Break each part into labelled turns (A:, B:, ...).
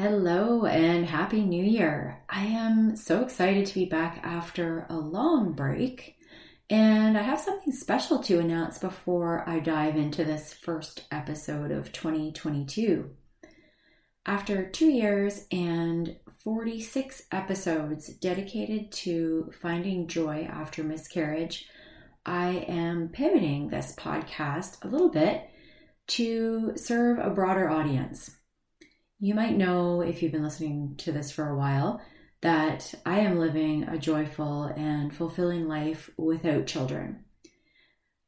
A: Hello and Happy New Year. I am so excited to be back after a long break, and I have something special to announce before I dive into this first episode of 2022. After two years and 46 episodes dedicated to finding joy after miscarriage, I am pivoting this podcast a little bit to serve a broader audience. You might know, if you've been listening to this for a while, that I am living a joyful and fulfilling life without children.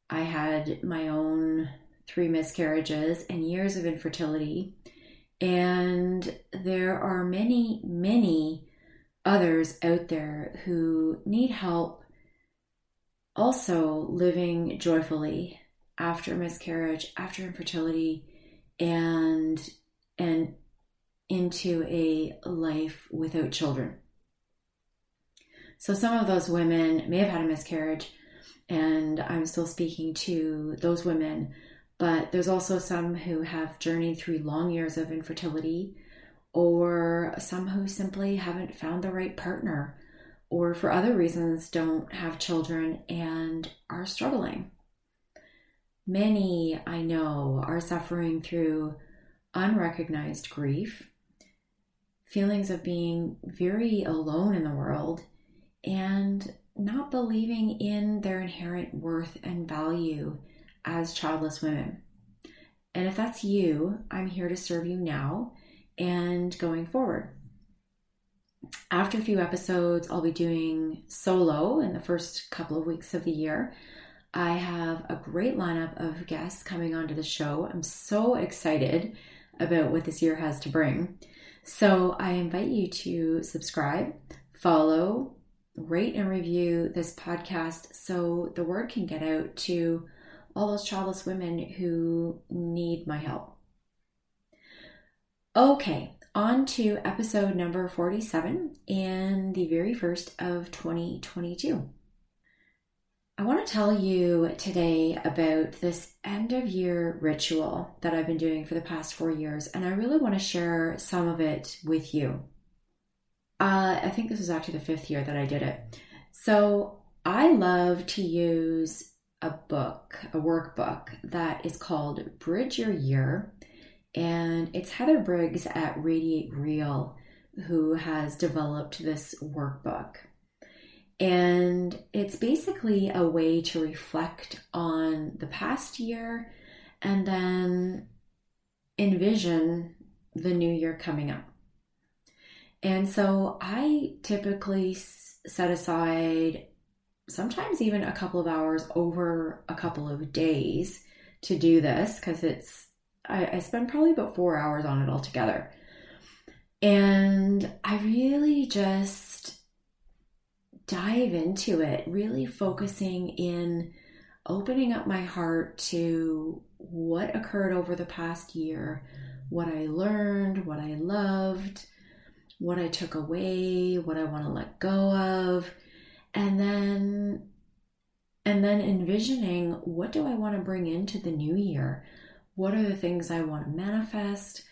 A: I had my own three miscarriages and years of infertility, and there are many, many others out there who need help also living joyfully after miscarriage, after infertility, and and into a life without children. So some of those women may have had a miscarriage, and I'm still speaking to those women, but there's also some who have journeyed through long years of infertility, or some who simply haven't found the right partner, or for other reasons don't have children and are struggling. Many I know are suffering through unrecognized grief feelings of being very alone in the world and not believing in their inherent worth and value as childless women. And if that's you, I'm here to serve you now and going forward. After a few episodes, I'll be doing solo in the first couple of weeks of the year. I have a great lineup of guests coming onto the show. I'm so excited about what this year has to bring. So I invite you to subscribe, follow, rate, and review this podcast so the word can get out to all those childless women who need my help. Okay, on to episode number 47 and the very first of 2022. I want to tell you today about this end of year ritual that I've been doing for the past four years, and I really want to share some of it with you. Uh, I think this was actually the fifth year that I did it. So I love to use a book, a workbook that is called Bridge Your Year, and it's Heather Briggs at Radiate Real who has developed this workbook. And it's basically a way to reflect on the past year and then envision the new year coming up. And so I typically set aside sometimes even a couple of hours over a couple of days to do this because it's, I, I spend probably about four hours on it altogether. And I really just dive into it, really focusing in opening up my heart to what occurred over the past year, what I learned, what I loved, what I took away, what I want to let go of, and then and then envisioning what do I want to bring into the new year? What are the things I want to manifest?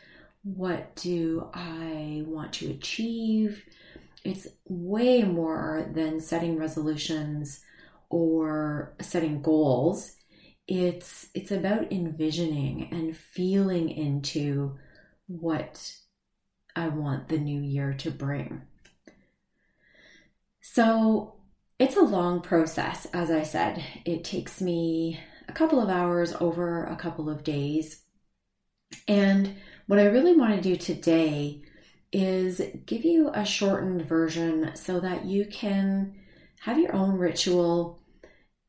A: What do I want to achieve? It's way more than setting resolutions or setting goals. It's it's about envisioning and feeling into what i want the new year to bring. So it's a long process as i said. It takes me a couple of hours over a couple of days. And what i really want to do today is give you a shortened version so that you can have your own ritual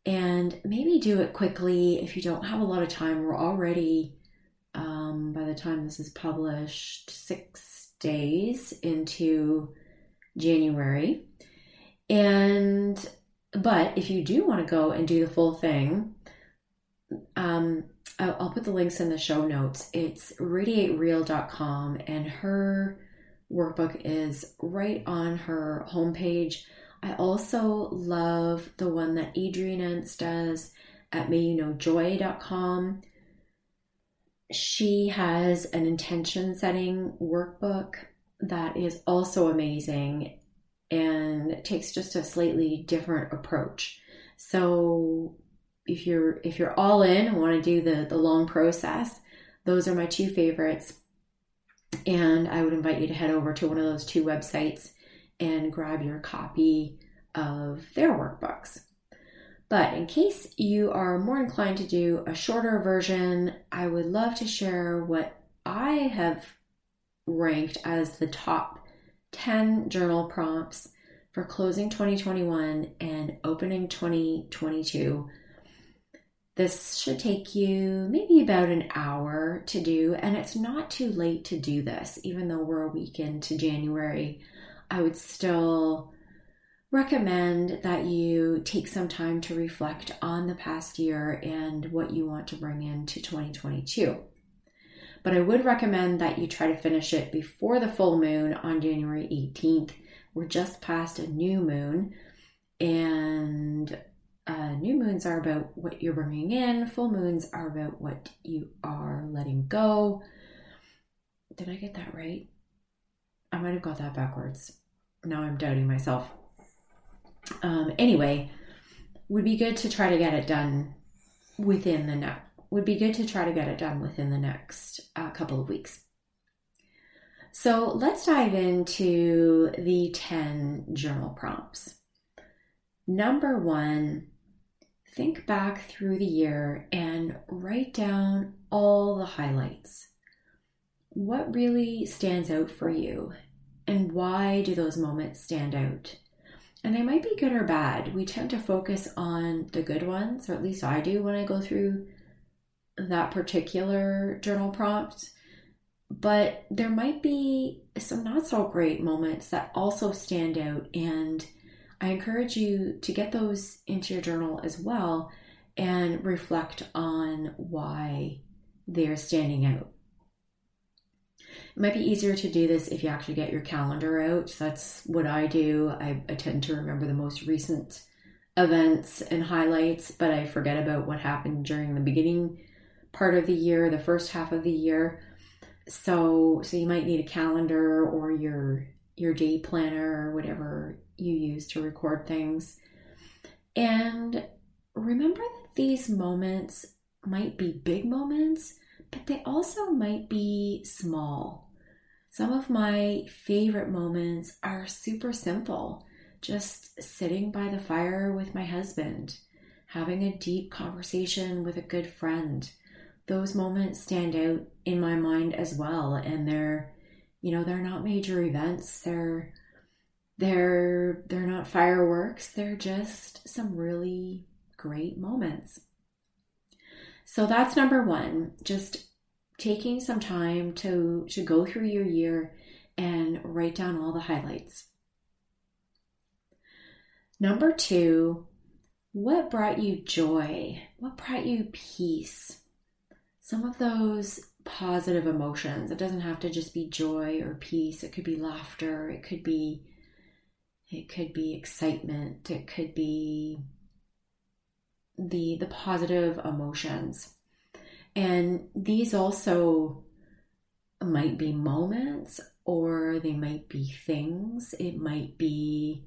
A: and maybe do it quickly if you don't have a lot of time. We're already, um, by the time this is published, six days into January. And, but if you do want to go and do the full thing, um, I'll, put the links in the show notes. It's radiatereal.com and her workbook is right on her homepage. I also love the one that Adrienne Entz does at mayyouknowjoy.com. She has an intention setting workbook that is also amazing and takes just a slightly different approach. So if you're if you're all in and want to do the the long process, those are my two favorites. And I would invite you to head over to one of those two websites and grab your copy of their workbooks. But in case you are more inclined to do a shorter version, I would love to share what I have ranked as the top 10 journal prompts for closing 2021 and opening 2022. This should take you maybe about an hour to do, and it's not too late to do this, even though we're a week into January. I would still recommend that you take some time to reflect on the past year and what you want to bring into 2022. But I would recommend that you try to finish it before the full moon on January 18th. We're just past a new moon, and uh, new moons are about what you're bringing in, full moons are about what you are letting go. Did I get that right? I might have got that backwards. Now I'm doubting myself. Um, anyway, would be good to try to get it done within the next. Would be good to try to get it done within the next uh, couple of weeks. So let's dive into the 10 journal prompts. Number one, think back through the year and write down all the highlights. What really stands out for you, and why do those moments stand out? And they might be good or bad. We tend to focus on the good ones, or at least I do when I go through that particular journal prompt. But there might be some not so great moments that also stand out. And I encourage you to get those into your journal as well and reflect on why they're standing out. It might be easier to do this if you actually get your calendar out. That's what I do. I, I tend to remember the most recent events and highlights, but I forget about what happened during the beginning part of the year, the first half of the year. So so you might need a calendar or your your day planner or whatever you use to record things. And remember that these moments might be big moments, but they also might be small. Some of my favorite moments are super simple, just sitting by the fire with my husband, having a deep conversation with a good friend. Those moments stand out in my mind as well, and they're, you know, they're not major events. They're they're they're not fireworks. They're just some really great moments. So that's number one, just taking some time to, to go through your year and write down all the highlights. Number two, what brought you joy? What brought you peace? Some of those positive emotions. It doesn't have to just be joy or peace. It could be laughter. It could be it could be excitement. It could be the the positive emotions. And these also might be moments or they might be things. It might be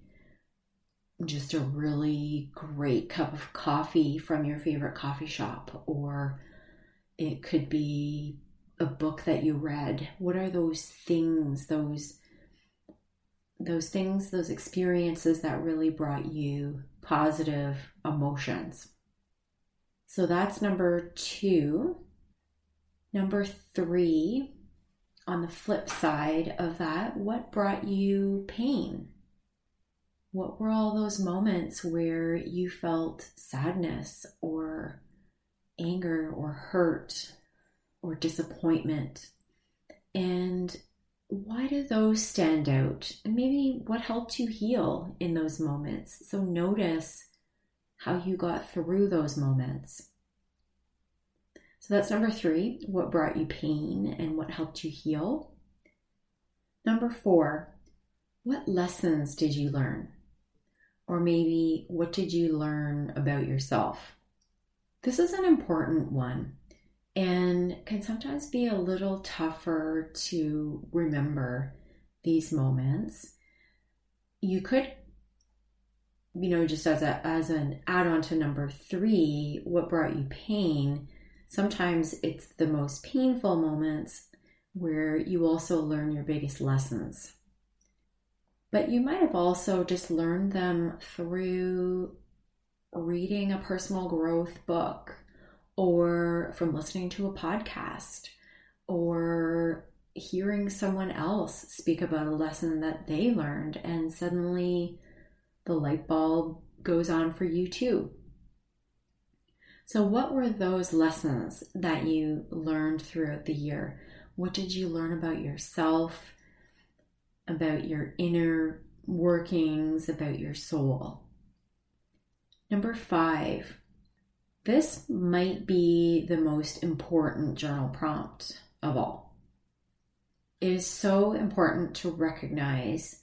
A: just a really great cup of coffee from your favorite coffee shop, or it could be a book that you read. What are those things, those those things, those experiences that really brought you positive emotions? So that's number two. Number three, on the flip side of that, what brought you pain? What were all those moments where you felt sadness or anger or hurt or disappointment? And why do those stand out? And maybe what helped you heal in those moments? So notice how you got through those moments. So that's number three what brought you pain and what helped you heal. Number four, what lessons did you learn? Or maybe what did you learn about yourself? This is an important one and can sometimes be a little tougher to remember these moments, you could you know just as a as an add-on to number 3 what brought you pain? Sometimes it's the most painful moments where you also learn your biggest lessons. But you might have also just learned them through reading a personal growth book or from listening to a podcast or hearing someone else speak about a lesson that they learned and suddenly the light bulb goes on for you too. So, what were those lessons that you learned throughout the year? What did you learn about yourself? about your inner workings, about your soul. Number five, this might be the most important journal prompt of all. It is so important to recognize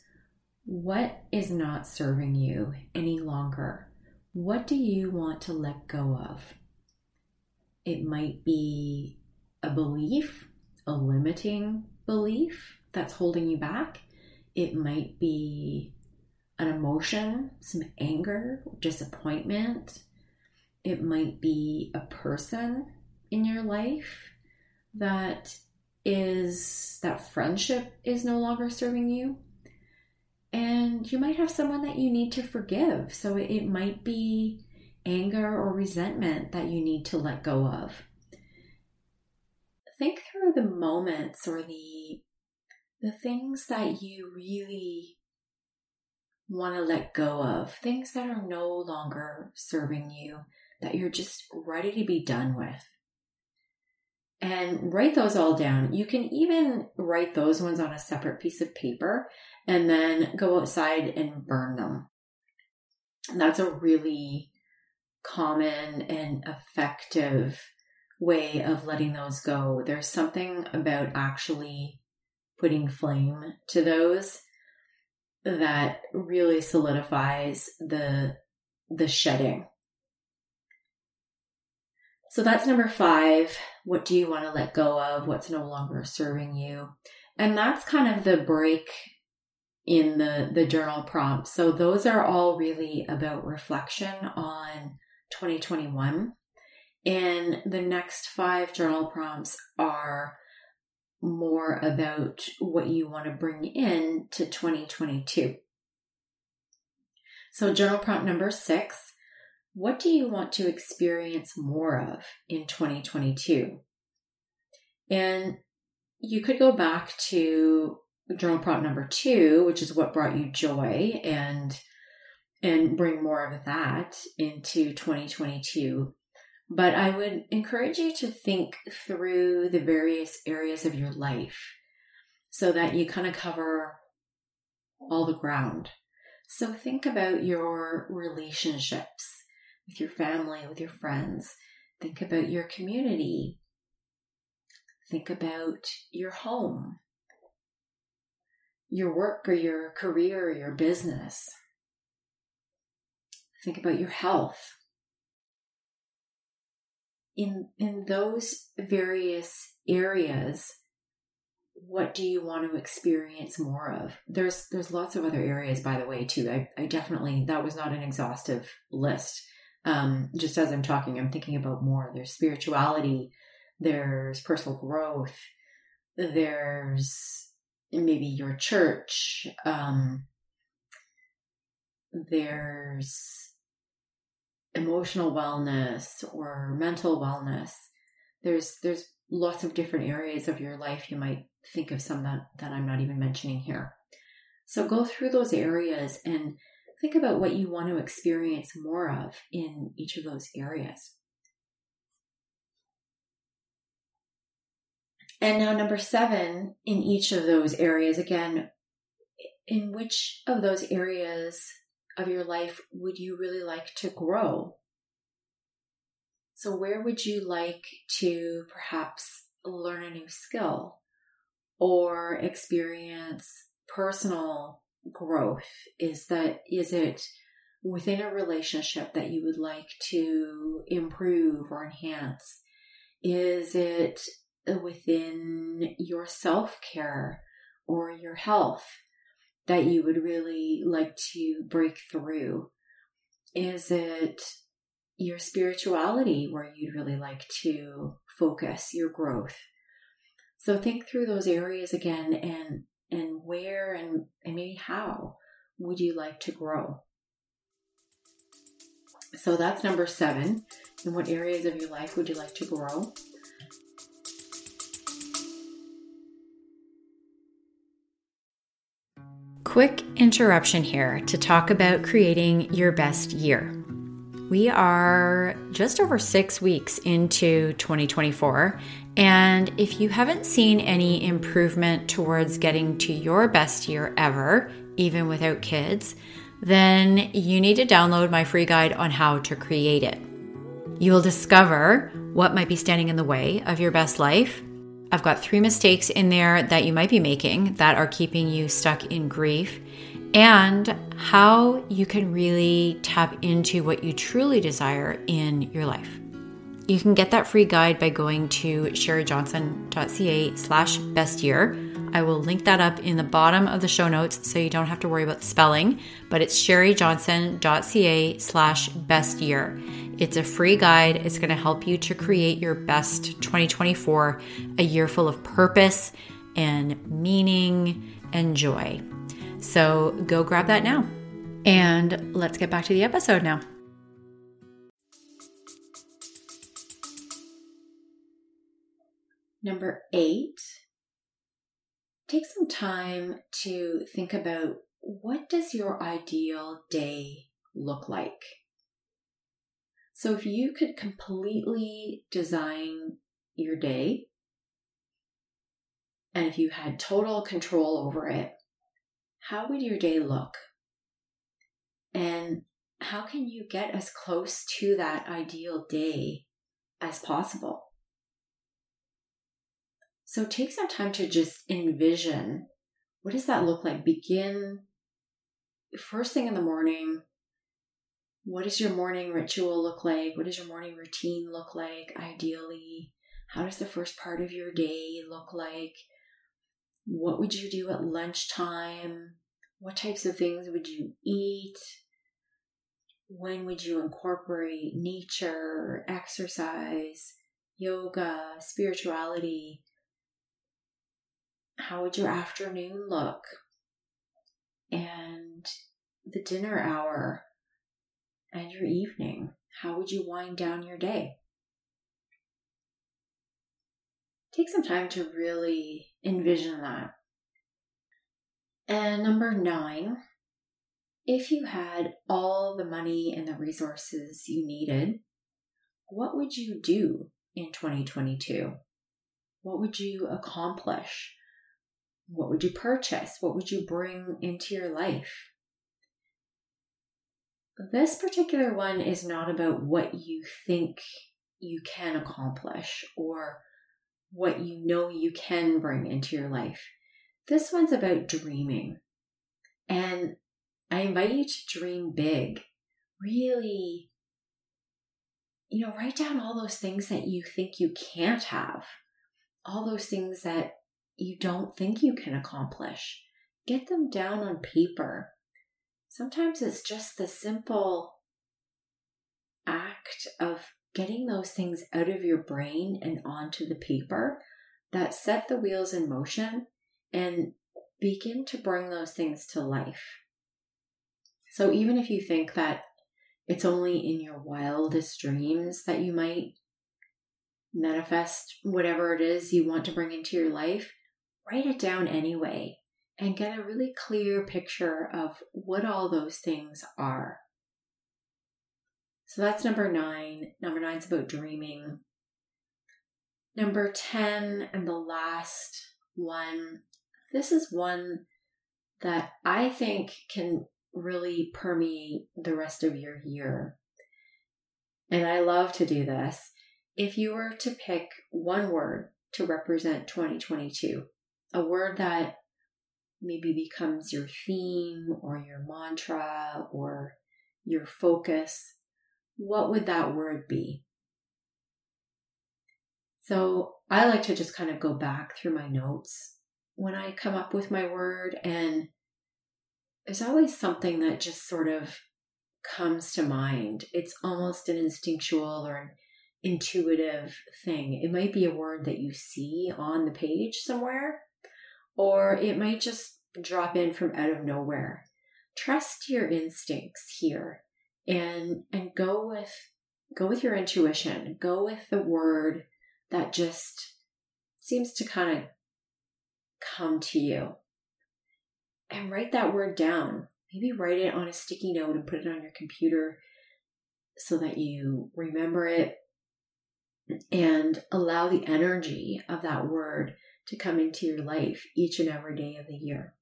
A: what is not serving you any longer. What do you want to let go of? It might be a belief, a limiting belief that's holding you back. It might be an emotion, some anger, disappointment. It might be a person in your life that is that friendship is no longer serving you. And you might have someone that you need to forgive. So it might be anger or resentment that you need to let go of. Think through the moments or the the things that you really want to let go of, things that are no longer serving you, that you're just ready to be done with. And write those all down. You can even write those ones on a separate piece of paper and then go outside and burn them. And that's a really common and effective way of letting those go. There's something about actually putting flame to those that really solidifies the the shedding. So that's number 5. What do you want to let go of? What's no longer serving you? And that's kind of the break in the the journal prompts. So those are all really about reflection on 2021. And the next 5 journal prompts are more about what you want to bring in to 2022. So, journal prompt number six What do you want to experience more of in 2022? And you could go back to journal prompt number two, which is what brought you joy, and and bring more of that into 2022 but I would encourage you to think through the various areas of your life so that you kind of cover all the ground. So think about your relationships with your family, with your friends. Think about your community. Think about your home, your work or your career or your business. Think about your health in in those various areas what do you want to experience more of there's there's lots of other areas by the way too i, I definitely that was not an exhaustive list um, just as i'm talking i'm thinking about more there's spirituality there's personal growth there's maybe your church um, there's emotional wellness or mental wellness. There's there's lots of different areas of your life you might think of some that, that I'm not even mentioning here. So go through those areas and think about what you want to experience more of in each of those areas. And now, number seven, in each of those areas, again, in which of those areas of your life would you really like to grow? So, where would you like to perhaps learn a new skill or experience personal growth? Is that, is it within a relationship that you would like to improve or enhance? Is it within your self care or your health that you would really like to break through? Is it your spirituality where you'd really like to focus your growth? So think through those areas again and and where and, and maybe how would you like to grow? So that's number seven. In what areas of your life would you like to grow? Quick interruption here to talk about creating your best year. We are just over six weeks into 2024. And if you haven't seen any improvement towards getting to your best year ever, even without kids, then you need to download my free guide on how to create it. You will discover what might be standing in the way of your best life. I've got three mistakes in there that you might be making that are keeping you stuck in grief, and how you can really tap into what you truly desire in your life. You can get that free guide by going to sherryjohnson.ca slash best year I will link that up in the bottom of the show notes so you don't have to worry about the spelling, but it's sherryjohnson.ca slash best year. It's a free guide. It's going to help you to create your best 2024, a year full of purpose and meaning and joy. So go grab that now. And let's get back to the episode now. Number eight take some time to think about what does your ideal day look like? So if you could completely design your day and if you had total control over it, how would your day look? And how can you get as close to that ideal day as possible? So take some time to just envision what does that look like? Begin first thing in the morning. What does your morning ritual look like? What does your morning routine look like ideally? How does the first part of your day look like? What would you do at lunchtime? What types of things would you eat? When would you incorporate nature, exercise, yoga, spirituality? How would your afternoon look? And the dinner hour and your evening. How would you wind down your day? Take some time to really envision that. And number nine, if you had all the money and the resources you needed, what would you do in 2022? What would you accomplish? What would you purchase? What would you bring into your life? This particular one is not about what you think you can accomplish or what you know you can bring into your life. This one's about dreaming. And I invite you to dream big. Really, you know, write down all those things that you think you can't have, all those things that you don't think you can accomplish. Get them down on paper. Sometimes it's just the simple act of getting those things out of your brain and onto the paper that set the wheels in motion and begin to bring those things to life. So even if you think that it's only in your wildest dreams that you might manifest whatever it is you want to bring into your life, write it down anyway and get a really clear picture of what all those things are. So that's number nine. Number nine is about dreaming. Number 10, and the last one, this is one that I think can really permeate the rest of your year. And I love to do this. If you were to pick one word to represent 2022, a word that maybe becomes your theme or your mantra or your focus, what would that word be? So I like to just kind of go back through my notes when I come up with my word, and there's always something that just sort of comes to mind. It's almost an instinctual or an intuitive thing. It might be a word that you see on the page somewhere, or it might just drop in from out of nowhere. Trust your instincts here and and go with go with your intuition. Go with the word that just seems to kind of come to you. And write that word down. Maybe write it on a sticky note and put it on your computer so that you remember it and allow the energy of that word to come into your life each and every day of the year.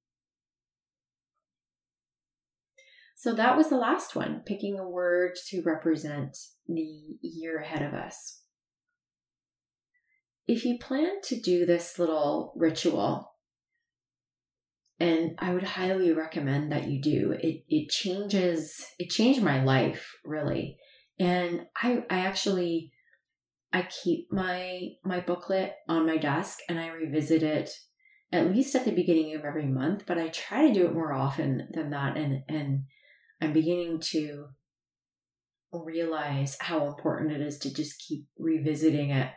A: So that was the last one, picking a word to represent the year ahead of us. If you plan to do this little ritual, and I would highly recommend that you do. It it changes it changed my life really. And I I actually I keep my my booklet on my desk and I revisit it at least at the beginning of every month, but I try to do it more often than that and and I'm beginning to realize how important it is to just keep revisiting it.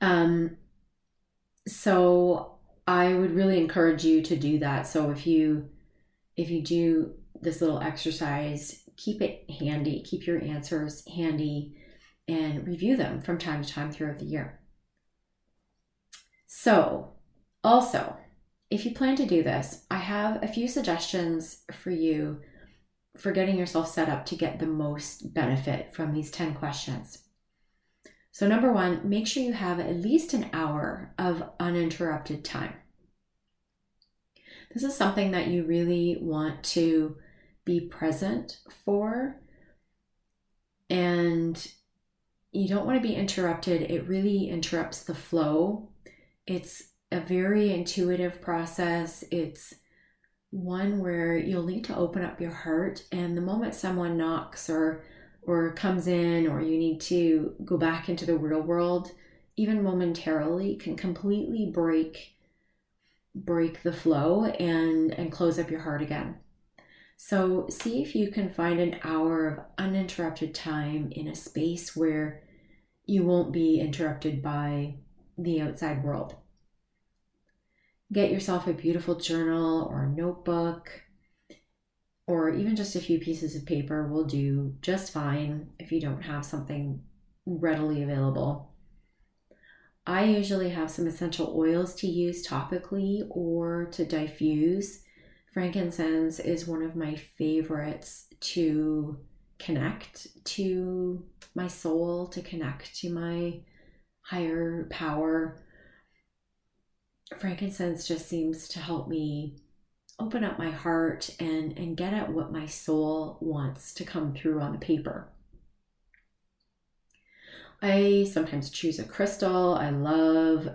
A: Um so I would really encourage you to do that. So if you if you do this little exercise, keep it handy, keep your answers handy and review them from time to time throughout the year. So, also, if you plan to do this, I have a few suggestions for you for getting yourself set up to get the most benefit from these 10 questions. So, number one, make sure you have at least an hour of uninterrupted time. This is something that you really want to be present for. And you don't want to be interrupted. It really interrupts the flow. It's a very intuitive process. It's one where you'll need to open up your heart and the moment someone knocks or or comes in or you need to go back into the real world, even momentarily, can completely break break the flow and and close up your heart again. So see if you can find an hour of uninterrupted time in a space where you won't be interrupted by the outside world. Get yourself a beautiful journal or a notebook or even just a few pieces of paper will do just fine if you don't have something readily available. I usually have some essential oils to use topically or to diffuse. Frankincense is one of my favorites to connect to my soul, to connect to my higher power. Frankincense just seems to help me open up my heart and and get at what my soul wants to come through on the paper. I sometimes choose a crystal. I love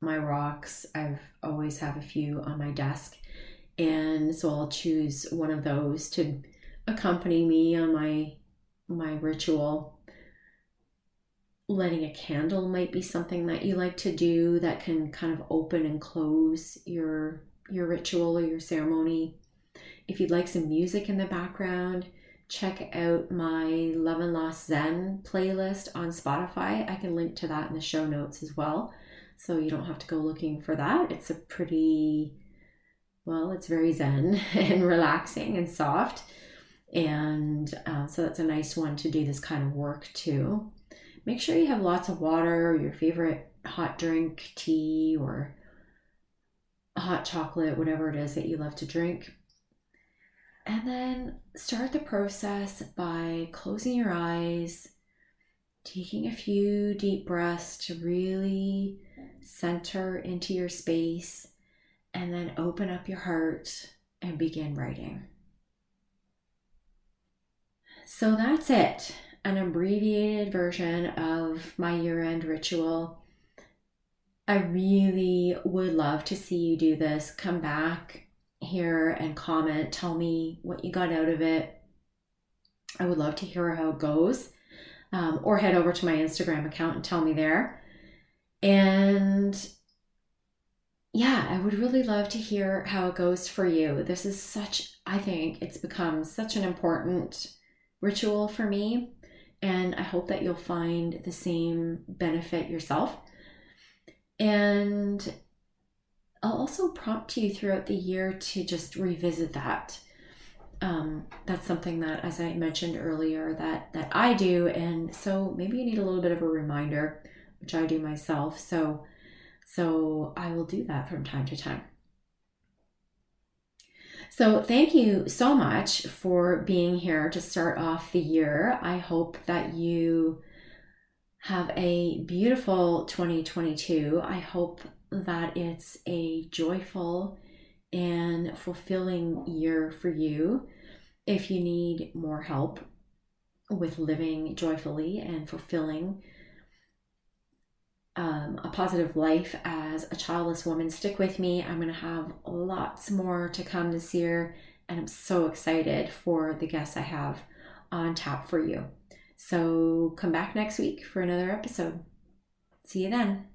A: my rocks. I've always have a few on my desk. And so I'll choose one of those to accompany me on my my ritual. Lighting a candle might be something that you like to do that can kind of open and close your your ritual or your ceremony. If you'd like some music in the background, check out my Love and Loss Zen playlist on Spotify. I can link to that in the show notes as well. So you don't have to go looking for that. It's a pretty, well, it's very zen and relaxing and soft. And uh, so that's a nice one to do this kind of work too. Make sure you have lots of water, your favorite hot drink, tea, or hot chocolate, whatever it is that you love to drink. And then start the process by closing your eyes, taking a few deep breaths to really center into your space, and then open up your heart and begin writing. So that's it an abbreviated version of my year end ritual. I really would love to see you do this. Come back here and comment. Tell me what you got out of it. I would love to hear how it goes. Um, or head over to my Instagram account and tell me there. And yeah, I would really love to hear how it goes for you. This is such, I think it's become such an important ritual for me. And I hope that you'll find the same benefit yourself. And I'll also prompt you throughout the year to just revisit that. Um, that's something that, as I mentioned earlier, that that I do, and so maybe you need a little bit of a reminder, which I do myself. So so I will do that from time to time. So, thank you so much for being here to start off the year. I hope that you have a beautiful 2022. I hope that it's a joyful and fulfilling year for you. If you need more help with living joyfully and fulfilling um, a positive life as a childless woman. Stick with me. I'm going to have lots more to come this year, and I'm so excited for the guests I have on tap for you. So come back next week for another episode. See you then.